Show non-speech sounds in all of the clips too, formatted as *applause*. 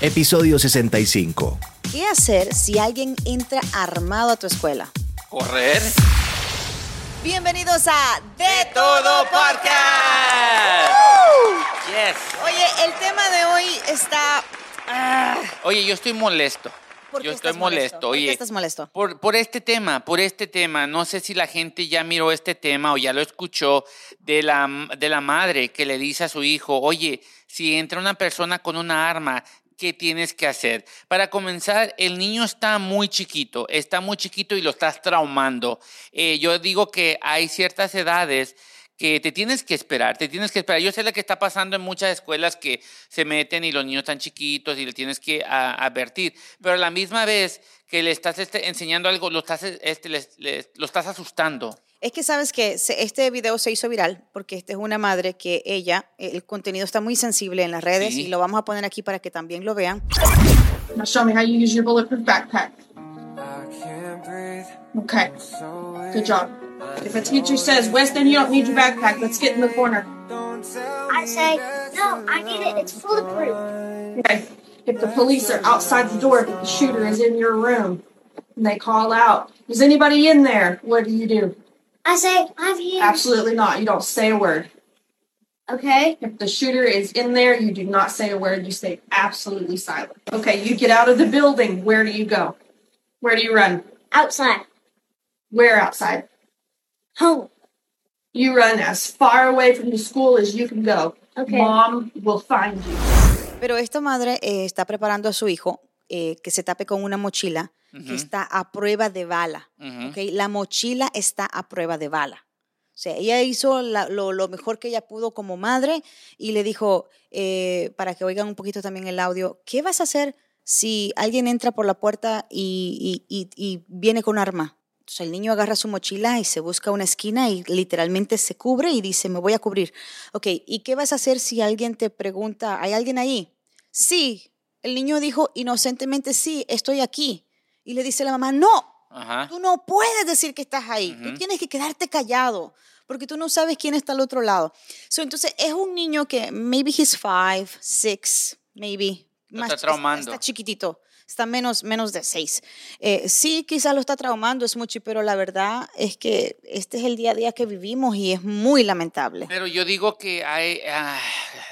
Episodio 65. ¿Qué hacer si alguien entra armado a tu escuela? Correr. Bienvenidos a De, Todo Podcast. Yes. Oye, el tema de hoy está... ah, Oye, yo estoy molesto. ¿Por qué yo estoy estás molesto? ¿Por qué estás molesto? Por, por este tema, por este tema. No sé si la gente ya miró este tema o ya lo escuchó de la, de la madre que le dice a su hijo, oye, si entra una persona con una arma, ¿qué tienes que hacer? Para comenzar, el niño está muy chiquito, está muy chiquito y lo estás traumando. Eh, yo digo que hay ciertas edades que te tienes que esperar, te tienes que esperar. Yo sé lo que está pasando en muchas escuelas que se meten y los niños están chiquitos y le tienes que advertir, pero a la misma vez que le estás este, enseñando algo, lo estás, este, lo estás asustando. Es que sabes que este video se hizo viral porque esta es una madre que ella, el contenido está muy sensible en las redes Sí. y lo vamos a poner aquí para que también lo vean. Now show me how you use your bulletproof backpack. Okay. Good job. If a teacher says, Weston, you don't need your backpack, let's get in the corner. I say, no, I need it. It's foolproof. Okay. If the police are outside the door, but the shooter is in your room, and they call out, is anybody in there? What do you do? I say, I'm here. Absolutely not. You don't say a word. Okay. If the shooter is in there, you do not say a word. You stay absolutely silent. Okay, you get out of the building. Where do you go? Where do you run? Outside. Where outside? Home. You run as far away from the school as you can go. Okay. Mom will find you. Pero esta madre eh, está preparando a su hijo eh, que se tape con una mochila que está a prueba de bala. Ujú. ¿ok? La mochila está a prueba de bala. O sea, ella hizo la- lo, lo mejor que ella pudo como madre y le dijo, eh, para que oigan un poquito también el audio, ¿qué vas a hacer si alguien entra por la puerta y, y- y- y viene con arma? Entonces el niño agarra su mochila y se busca una esquina y literalmente se cubre y dice, me voy a cubrir. Ok, ¿y qué vas a hacer si alguien te pregunta, ¿hay alguien ahí? Sí. El niño dijo inocentemente, sí, estoy aquí. Y le dice la mamá, no, Ajá. Tú no puedes decir que estás ahí. Tú Ujú. tienes que quedarte callado porque tú no sabes quién está al otro lado. So, entonces, es un niño que maybe he's five, six, maybe. Lo está traumando. Está, chiquitito. Está menos, menos de seis. Eh, sí, quizás lo está traumando, es mucho, pero la verdad es que este es el día a día que vivimos y es muy lamentable. Pero yo digo que hay, ah,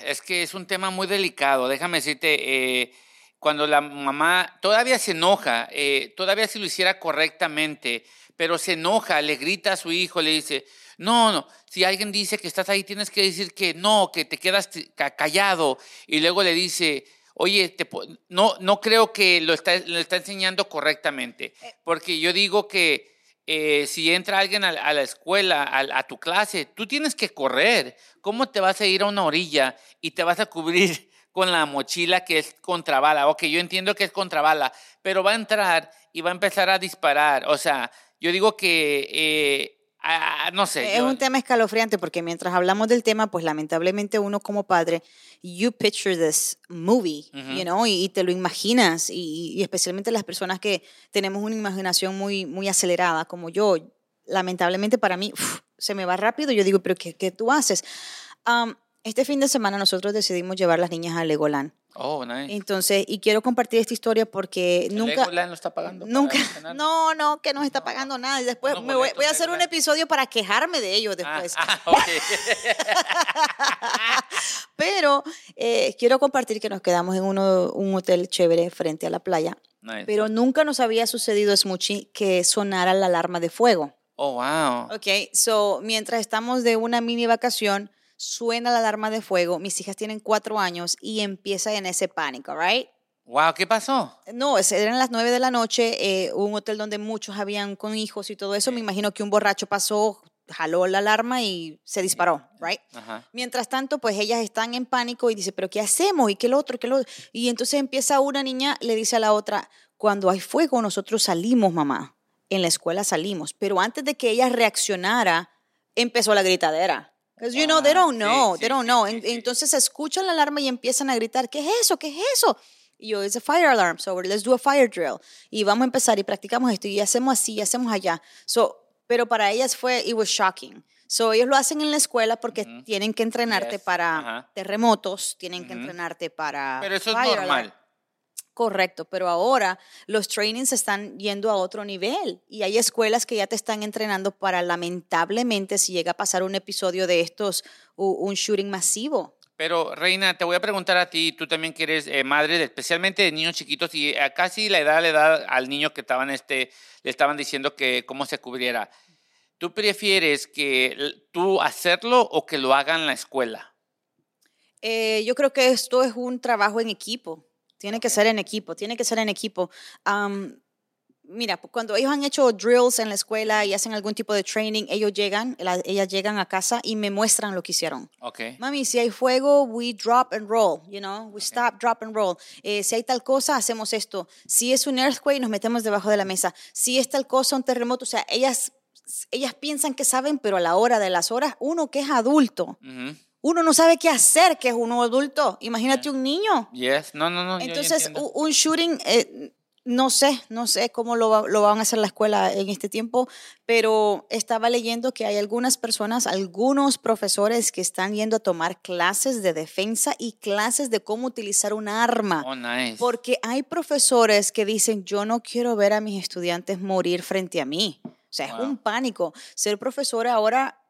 es que es un tema muy delicado. Déjame decirte, eh, cuando la mamá todavía se enoja, eh, todavía si lo hiciera correctamente, pero se enoja, le grita a su hijo, le dice, no, no, si alguien dice que estás ahí, tienes que decir que no, que te quedas callado. Y luego le dice, oye, te no, no creo que lo está, lo está enseñando correctamente, porque yo digo que eh, si entra alguien a, a la escuela, a, a tu clase, tú tienes que correr. ¿Cómo te vas a ir a una orilla y te vas a cubrir con la mochila que es contrabala? Ok, yo entiendo que es contrabala, pero va a entrar y va a empezar a disparar. O sea, yo digo que, eh, ah, no sé. Es yo- un tema escalofriante porque mientras hablamos del tema, pues lamentablemente uno como padre, you picture this movie, you know, y, y te lo imaginas, y, y especialmente las personas que tenemos una imaginación muy, muy acelerada, como yo, lamentablemente para mí uf, se me va rápido, yo digo, pero ¿qué, qué tú haces? Um, este fin de semana nosotros decidimos llevar las niñas a Legoland. Oh, nice. Entonces, y quiero compartir esta historia porque ¿El nunca... Legoland lo está pagando Nunca, *laughs* no, no, que no está pagando nada. Y después me voy, voy a hacer un episodio para quejarme de ellos Ah, después. ah, ok. *laughs* Pero eh, quiero compartir que nos quedamos en uno- un hotel chévere frente a la playa. Nice. Pero nunca nos había sucedido, Smoochie, que sonara la alarma de fuego. Oh, wow. Ok, so mientras estamos de una mini vacación, suena la alarma de fuego. Mis hijas tienen cuatro años y empieza en ese pánico, ¿right? Wow, ¿qué pasó? No, eran las nueve de la noche, eh, un hotel donde muchos habían con hijos y todo eso. Me imagino que un borracho pasó, jaló la alarma y se disparó, right? Ajá. Mientras tanto, pues ellas están en pánico y dice, pero ¿qué hacemos? ¿Y qué lo otro? ¿Qué lo otro? Y entonces empieza una niña, le dice a la otra, cuando hay fuego nosotros salimos, mamá. En la escuela salimos. Pero antes de que ella reaccionara, empezó la gritadera. Because, you know, they Wow, don't sí, know, sí, they don't sí, know. sí, En- sí. Entonces escuchan la alarma y empiezan a gritar, ¿qué es eso? ¿Qué es eso? Y yo, it's a fire alarm, so let's do a fire drill. Y vamos a empezar y practicamos esto y hacemos así y hacemos allá. So, pero para ellas fue, it was shocking. So, ellos lo hacen en la escuela porque tienen que entrenarte Yes, para ajá. terremotos, tienen que entrenarte para Pero eso es fire normal. alarm. Correcto, pero ahora los trainings están yendo a otro nivel y hay escuelas que ya te están entrenando para lamentablemente si llega a pasar un episodio de estos, un shooting masivo. Pero, Reina, te voy a preguntar a ti, tú también que eres eh, madre, de- especialmente de niños chiquitos, y a casi la edad le da al niño que estaban este, le estaban diciendo que cómo se cubriera. ¿Tú prefieres que tú hacerlo o que lo hagan en la escuela? Eh, yo creo que esto es un trabajo en equipo. Tiene que ser en equipo, tiene que ser en equipo. Mira, cuando ellos han hecho drills en la escuela y hacen algún tipo de training, ellos llegan, la- ellas llegan a casa y me muestran lo que hicieron. Ok. Mami, si hay fuego, we drop and roll, you know, we stop, drop and roll. Eh, si hay tal cosa, hacemos esto. Si es un earthquake, nos metemos debajo de la mesa. Si es tal cosa, un terremoto, o sea, ellas, ellas piensan que saben, pero a la hora de las horas, uno que es adulto, Ujú. Uno no sabe qué hacer, que es uno adulto. Imagínate un niño. Yes. No, no, no. yo- yo Entonces, un shooting, eh, no sé, no sé cómo lo, va- lo van a hacer la escuela en este tiempo, pero estaba leyendo que hay algunas personas, algunos profesores que están yendo a tomar clases de defensa y clases de cómo utilizar un arma. Oh, nice. Porque hay profesores que dicen, yo no quiero ver a mis estudiantes morir frente a mí. O sea, Wow. es un pánico. Ser profesor ahora,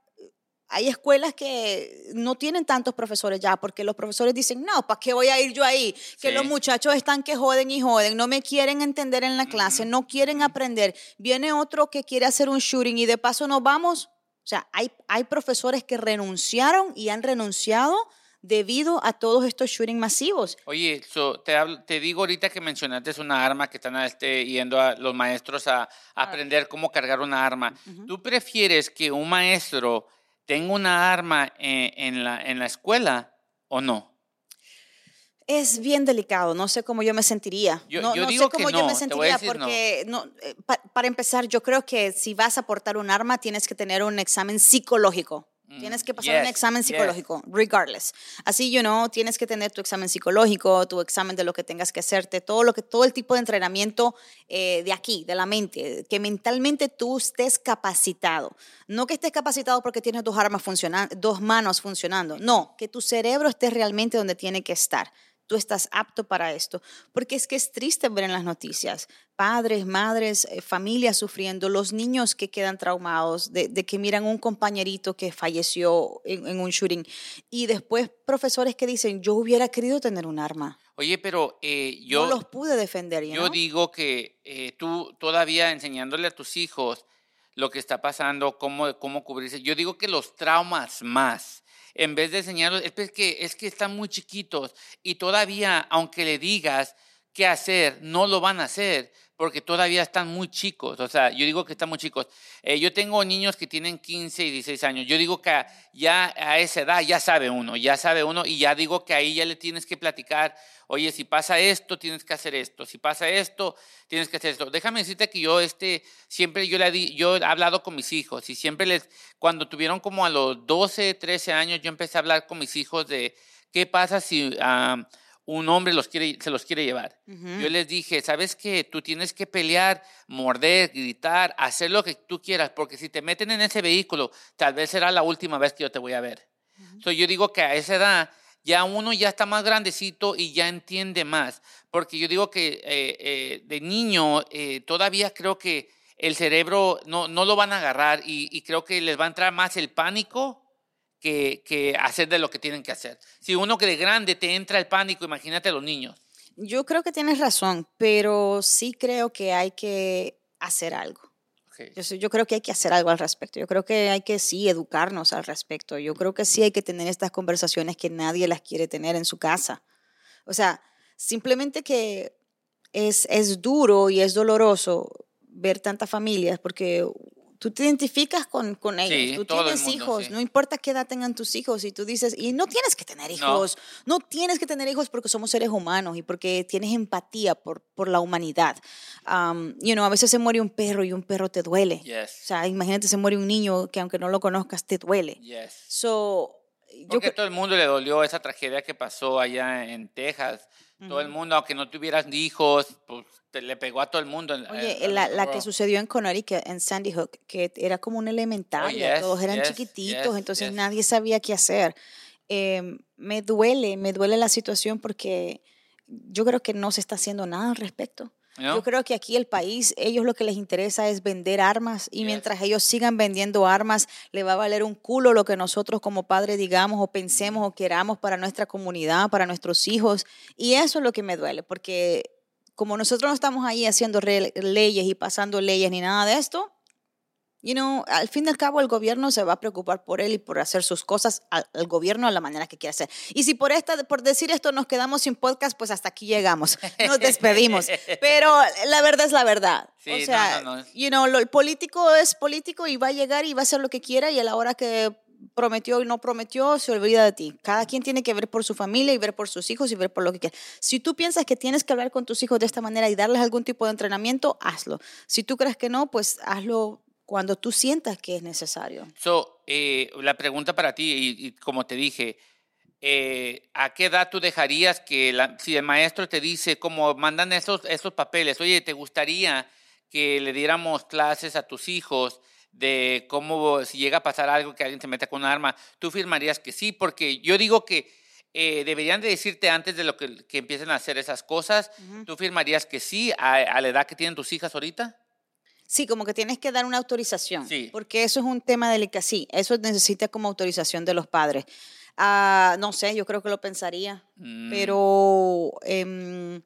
hay escuelas que no tienen tantos profesores ya, porque los profesores dicen, no, ¿para qué voy a ir yo ahí? Que Sí. los muchachos están que joden y joden, no me quieren entender en la clase, no quieren aprender. Viene otro que quiere hacer un shooting y de paso nos vamos. O sea, hay, hay profesores que renunciaron y han renunciado debido a todos estos shootings masivos. Oye, so, te, hablo- te digo ahorita que mencionaste es una arma que están este, yendo a los maestros a, a aprender cómo cargar una arma. ¿Tú prefieres que un maestro tenga una arma en, en la, en la escuela o no? Es bien delicado, no sé cómo yo me sentiría. Yo- no yo no digo sé que cómo yo me sentiría porque no, eh, pa- para empezar, yo creo que si vas a portar un arma tienes que tener un examen psicológico. Tienes que pasar un Mm, yes, examen yes. psicológico, regardless. Así, you know, tienes que tener tu examen psicológico, tu examen de lo que tengas que hacerte, todo lo que, todo el tipo de entrenamiento eh, de aquí, de la mente, que mentalmente tú estés capacitado. No que estés capacitado porque tienes dos armas funcionando, dos manos funcionando. No, que tu cerebro esté realmente donde tiene que estar tú estás apto para esto. Porque es que es triste ver en las noticias padres, madres, eh, familias sufriendo, los niños que quedan traumados de, de que miran un compañerito que falleció en, en un shooting y después profesores que dicen, yo hubiera querido tener un arma. Oye, pero eh, yo, no los pude defender. yo know? digo que eh, tú todavía enseñándole a tus hijos lo que está pasando, cómo, cómo cubrirse, yo digo que los traumas más. En vez de enseñarlos, es que, es que están muy chiquitos y todavía, aunque le digas qué hacer, no lo van a hacer porque todavía están muy chicos. O sea, yo digo que están muy chicos. Eh, yo tengo niños que tienen 15 y 16 años. Yo digo que ya a esa edad ya sabe uno, ya sabe uno y ya digo que ahí ya le tienes que platicar, oye, si pasa esto, tienes que hacer esto, si pasa esto, tienes que hacer esto. Déjame decirte que yo este, siempre yo, le di, yo he hablado con mis hijos y siempre les, cuando tuvieron como a los 12, 13 años, yo empecé a hablar con mis hijos de qué pasa si... ah, un hombre los quiere, se los quiere llevar. Yo les dije, ¿sabes qué? Tú tienes que pelear, morder, gritar, hacer lo que tú quieras, porque si te meten en ese vehículo, tal vez será la última vez que yo te voy a ver. So, yo digo que a esa edad ya uno ya está más grandecito y ya entiende más, porque yo digo que eh, eh, de niño eh, todavía creo que el cerebro no, no lo van a agarrar y, y creo que les va a entrar más el pánico que, que hacer de lo que tienen que hacer. Si uno que de grande te entra el pánico, imagínate a los niños. Yo creo que tienes razón, pero sí creo que hay que hacer algo. Yo, yo creo que hay que hacer algo al respecto. Yo creo que hay que sí educarnos al respecto. Yo creo que sí hay que tener estas conversaciones que nadie las quiere tener en su casa. O sea, simplemente que es, es duro y es doloroso ver tantas familias porque tú te identificas con, con ellos. Sí, tú todo el tienes mundo, hijos, sí. no importa qué edad tengan tus hijos. Y tú dices, y no tienes que tener hijos. No, tienes que tener hijos porque somos seres humanos y porque tienes empatía por, por la humanidad. Um, you know, a veces se muere un perro y un perro te duele. Yes. O sea, imagínate, se muere un niño que aunque no lo conozcas, te duele. Yes. So, yo Porque a todo el mundo le dolió esa tragedia que pasó allá en Texas. Todo el mundo, aunque no tuvieras hijos, pues te le pegó a todo el mundo. Oye, la, la que sucedió en Connecticut, en Sandy Hook, que era como un elemental, Oh, yes, todos eran yes, chiquititos, yes, entonces nadie sabía qué hacer. Eh, me duele, me duele la situación porque yo creo que no se está haciendo nada al respecto. Yo creo que aquí el país, ellos lo que les interesa es vender armas y mientras ellos sigan vendiendo armas, le va a valer un culo lo que nosotros como padres digamos o pensemos o queramos para nuestra comunidad, para nuestros hijos. Y eso es lo que me duele, porque como nosotros no estamos ahí haciendo leyes y pasando leyes ni nada de esto, you know, al fin y al cabo el gobierno se va a preocupar por él y por hacer sus cosas al, al gobierno a la manera que quiere hacer. Y si por esta, por decir esto nos quedamos sin podcast, pues hasta aquí llegamos. Nos despedimos. *laughs* Pero la verdad es la verdad. Sí, o no, sea, no, no. you know, lo- el político es político y va a llegar y va a hacer lo que quiera y a la hora que prometió y no prometió, se olvida de ti. Cada quien tiene que ver por su familia y ver por sus hijos y ver por lo que quiere. Si tú piensas que tienes que hablar con tus hijos de esta manera y darles algún tipo de entrenamiento, hazlo. Si tú crees que no, pues hazlo cuando tú sientas que es necesario. So, eh, la pregunta para ti, y, y como te dije, eh, ¿a qué edad tú dejarías que la- si el maestro te dice, como mandan esos, esos papeles, oye, ¿te gustaría que le diéramos clases a tus hijos de cómo si llega a pasar algo que alguien se meta con un arma, tú firmarías que sí? Porque yo digo que eh, deberían de decirte antes de lo que, que empiecen a hacer esas cosas, ¿tú firmarías que sí a, a la edad que tienen tus hijas ahorita? Sí, como que tienes que dar una autorización, Sí. porque eso es un tema delicado. Sí, eso necesita como autorización de los padres. Ah, no sé, yo creo que lo pensaría, Mm. pero em,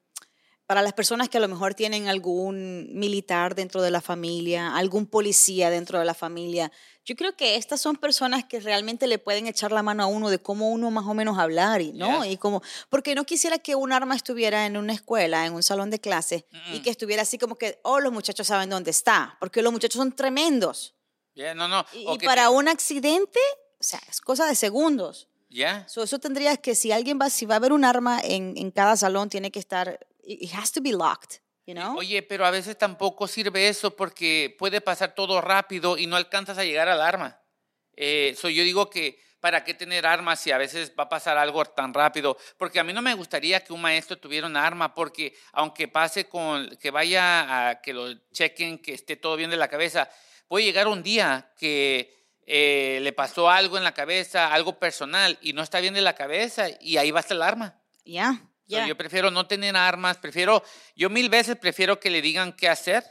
para las personas que a lo mejor tienen algún militar dentro de la familia, algún policía dentro de la familia, yo creo que estas son personas que realmente le pueden echar la mano a uno de cómo uno más o menos hablar, y, ¿no? Yes. Y como, porque no quisiera que un arma estuviera en una escuela, en un salón de clase, y Mm. que estuviera así como que, oh, los muchachos saben dónde está, porque los muchachos son tremendos. Ya, no, no. Y, para un accidente, o sea, es cosa de segundos. Ya. So, eso tendrías que, si alguien va, si va a haber un arma en, en cada salón, tiene que estar, it has to be locked, you know? Oye, pero a veces tampoco sirve eso porque puede pasar todo rápido y no alcanzas a llegar al arma. Eh, so yo digo que para qué tener armas si a veces va a pasar algo tan rápido, porque a mí no me gustaría que un maestro tuviera un arma, porque aunque pase con que vaya a que lo chequen, que esté todo bien de la cabeza, puede llegar un día que eh, le pasó algo en la cabeza, algo personal y no está bien de la cabeza y ahí va a estar el arma. Ya, So, Yo prefiero no tener armas, prefiero, yo mil veces prefiero que le digan qué hacer,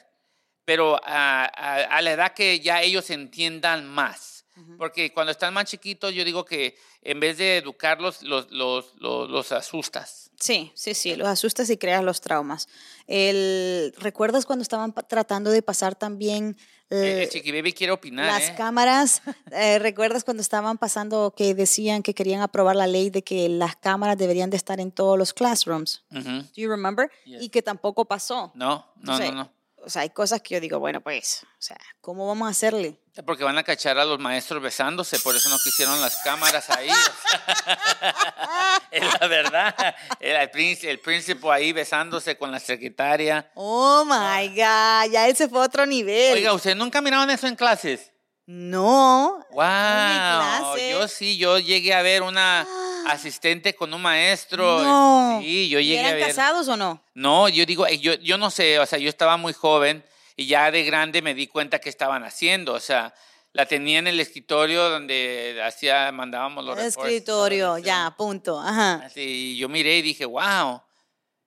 pero a, a- a la edad que ya ellos entiendan más. Porque cuando están más chiquitos, yo digo que en vez de educarlos, los, los, los, los asustas. Sí, sí, sí, los asustas y creas los traumas. El, ¿Recuerdas cuando estaban tratando de pasar también Eh, eh, el Chiqui Baby quiere opinar. las ¿eh? cámaras? *laughs* Eh, ¿Recuerdas cuando estaban pasando que decían que querían aprobar la ley de que las cámaras deberían de estar en todos los classrooms? Ujú. Do you remember? Yes. Y que tampoco pasó. No, no, no, no. O sea, hay cosas que yo digo, bueno, pues, o sea, ¿cómo vamos a hacerle? Porque van a cachar a los maestros besándose, por eso no quisieron las cámaras ahí. *laughs* es la verdad. El, príncipe, el príncipe ahí besándose con la secretaria. Oh my God, ya él se fue otro nivel. Oiga, ¿ustedes nunca miraron eso en clases? No. Wow, clase. yo sí, yo llegué a ver una asistente con un maestro. No. Sí, yo ¿Y llegué a ¿Eran ver. casados o no? No, yo digo, eh, yo, yo no sé, o sea, yo estaba muy joven y ya de grande me di cuenta que estaban haciendo, o sea, la tenía en el escritorio donde hacía, mandábamos los reports, Escritorio, ya, punto. Ajá. Así, y yo miré y dije, wow,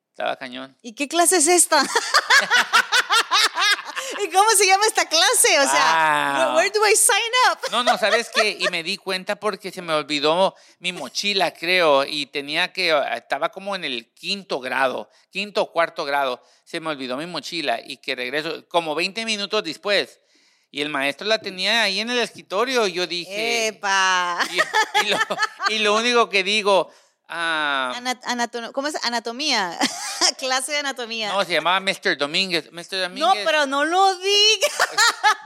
estaba cañón. ¿Y qué clase es esta? *laughs* ¿Y cómo se llama esta clase? O sea, Wow. where, do I sign up? No, no, ¿sabes qué? Y me di cuenta porque se me olvidó mi mochila, creo, y tenía que, estaba como en el quinto grado, quinto o cuarto grado, se me olvidó mi mochila y que regreso como 20 minutos después. Y el maestro la tenía ahí en el escritorio y yo dije... Epa. Y, y lo, y lo único que digo, ah, Ana- anato- ¿Cómo es? Anatomía. Clase de anatomía. no, se llamaba Mr. Domínguez. Mr. No, Domínguez. pero no lo digas.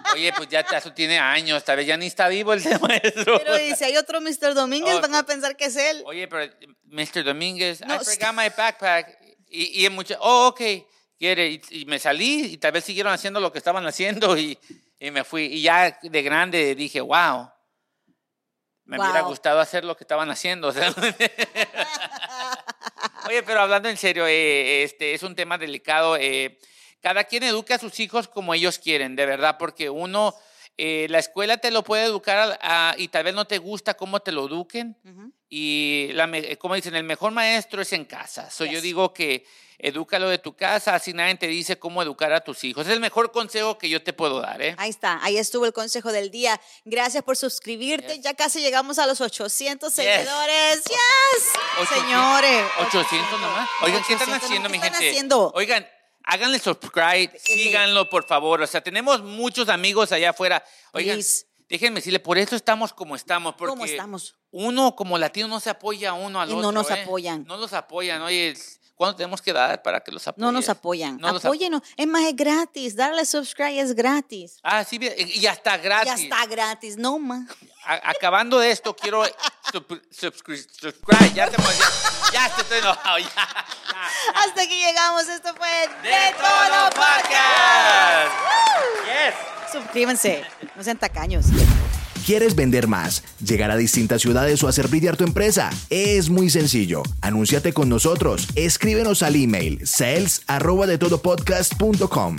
*laughs* Oye, pues ya eso tiene años, tal vez ya ni está vivo el *laughs* maestro. Pero y si hay otro Mr. Domínguez, Oh, van a pensar que es él. Oye, pero Mr. Domínguez, No, I forgot my backpack. Y, y el muchacho, oh, ok, quiere. Y, y me salí y tal vez siguieron haciendo lo que estaban haciendo y, y me fui. Y ya de grande dije, wow, me hubiera gustado hacer lo que estaban haciendo. *laughs* Oye, pero hablando en serio, eh, este es un tema delicado. eh, cada quien educa a sus hijos como ellos quieren, de verdad, porque uno eh, la escuela te lo puede educar a- a- y tal vez no te gusta cómo te lo eduquen. Ujú. Y la como dicen, el mejor maestro es en casa. So, Yo Yes. digo que edúcalo de tu casa, así nadie te dice cómo educar a tus hijos. Es el mejor consejo que yo te puedo dar, ¿eh? Ahí está, ahí estuvo el consejo del día. Gracias por suscribirte. Yes. Ya casi llegamos a los 800 Yes. seguidores. Yes. 800, Señores. 800 nomás. Oigan, ¿qué están 800, haciendo, mi ¿qué están gente? haciendo? Oigan, háganle subscribe, Sí. síganlo, por favor. O sea, tenemos muchos amigos allá afuera. Oigan, Please. déjenme decirle, por eso estamos como estamos. Porque ¿Cómo estamos? Uno como latino no se apoya uno al Y no otro. nos ¿eh? apoyan. No los apoyan. Oye, ¿cuándo tenemos que dar para que los apoyen? No nos apoyan. No los ap- Apóyenos. Es más, es gratis. Darle subscribe es gratis. Ah, sí, bien, y ya está gratis. Ya está gratis. No más. A- acabando de esto, quiero sub- subscri- subscribe. Ya, te, ya, ya te estoy enojado. Ya, ya. Hasta aquí llegamos. Esto fue De Todo Podcast. Yes. Suscríbanse. No sean tacaños. ¿Quieres vender más, llegar a distintas ciudades o hacer brillar tu empresa? Es muy sencillo. Anúnciate con nosotros. Escríbenos al email sales arroba de todopodcast.com.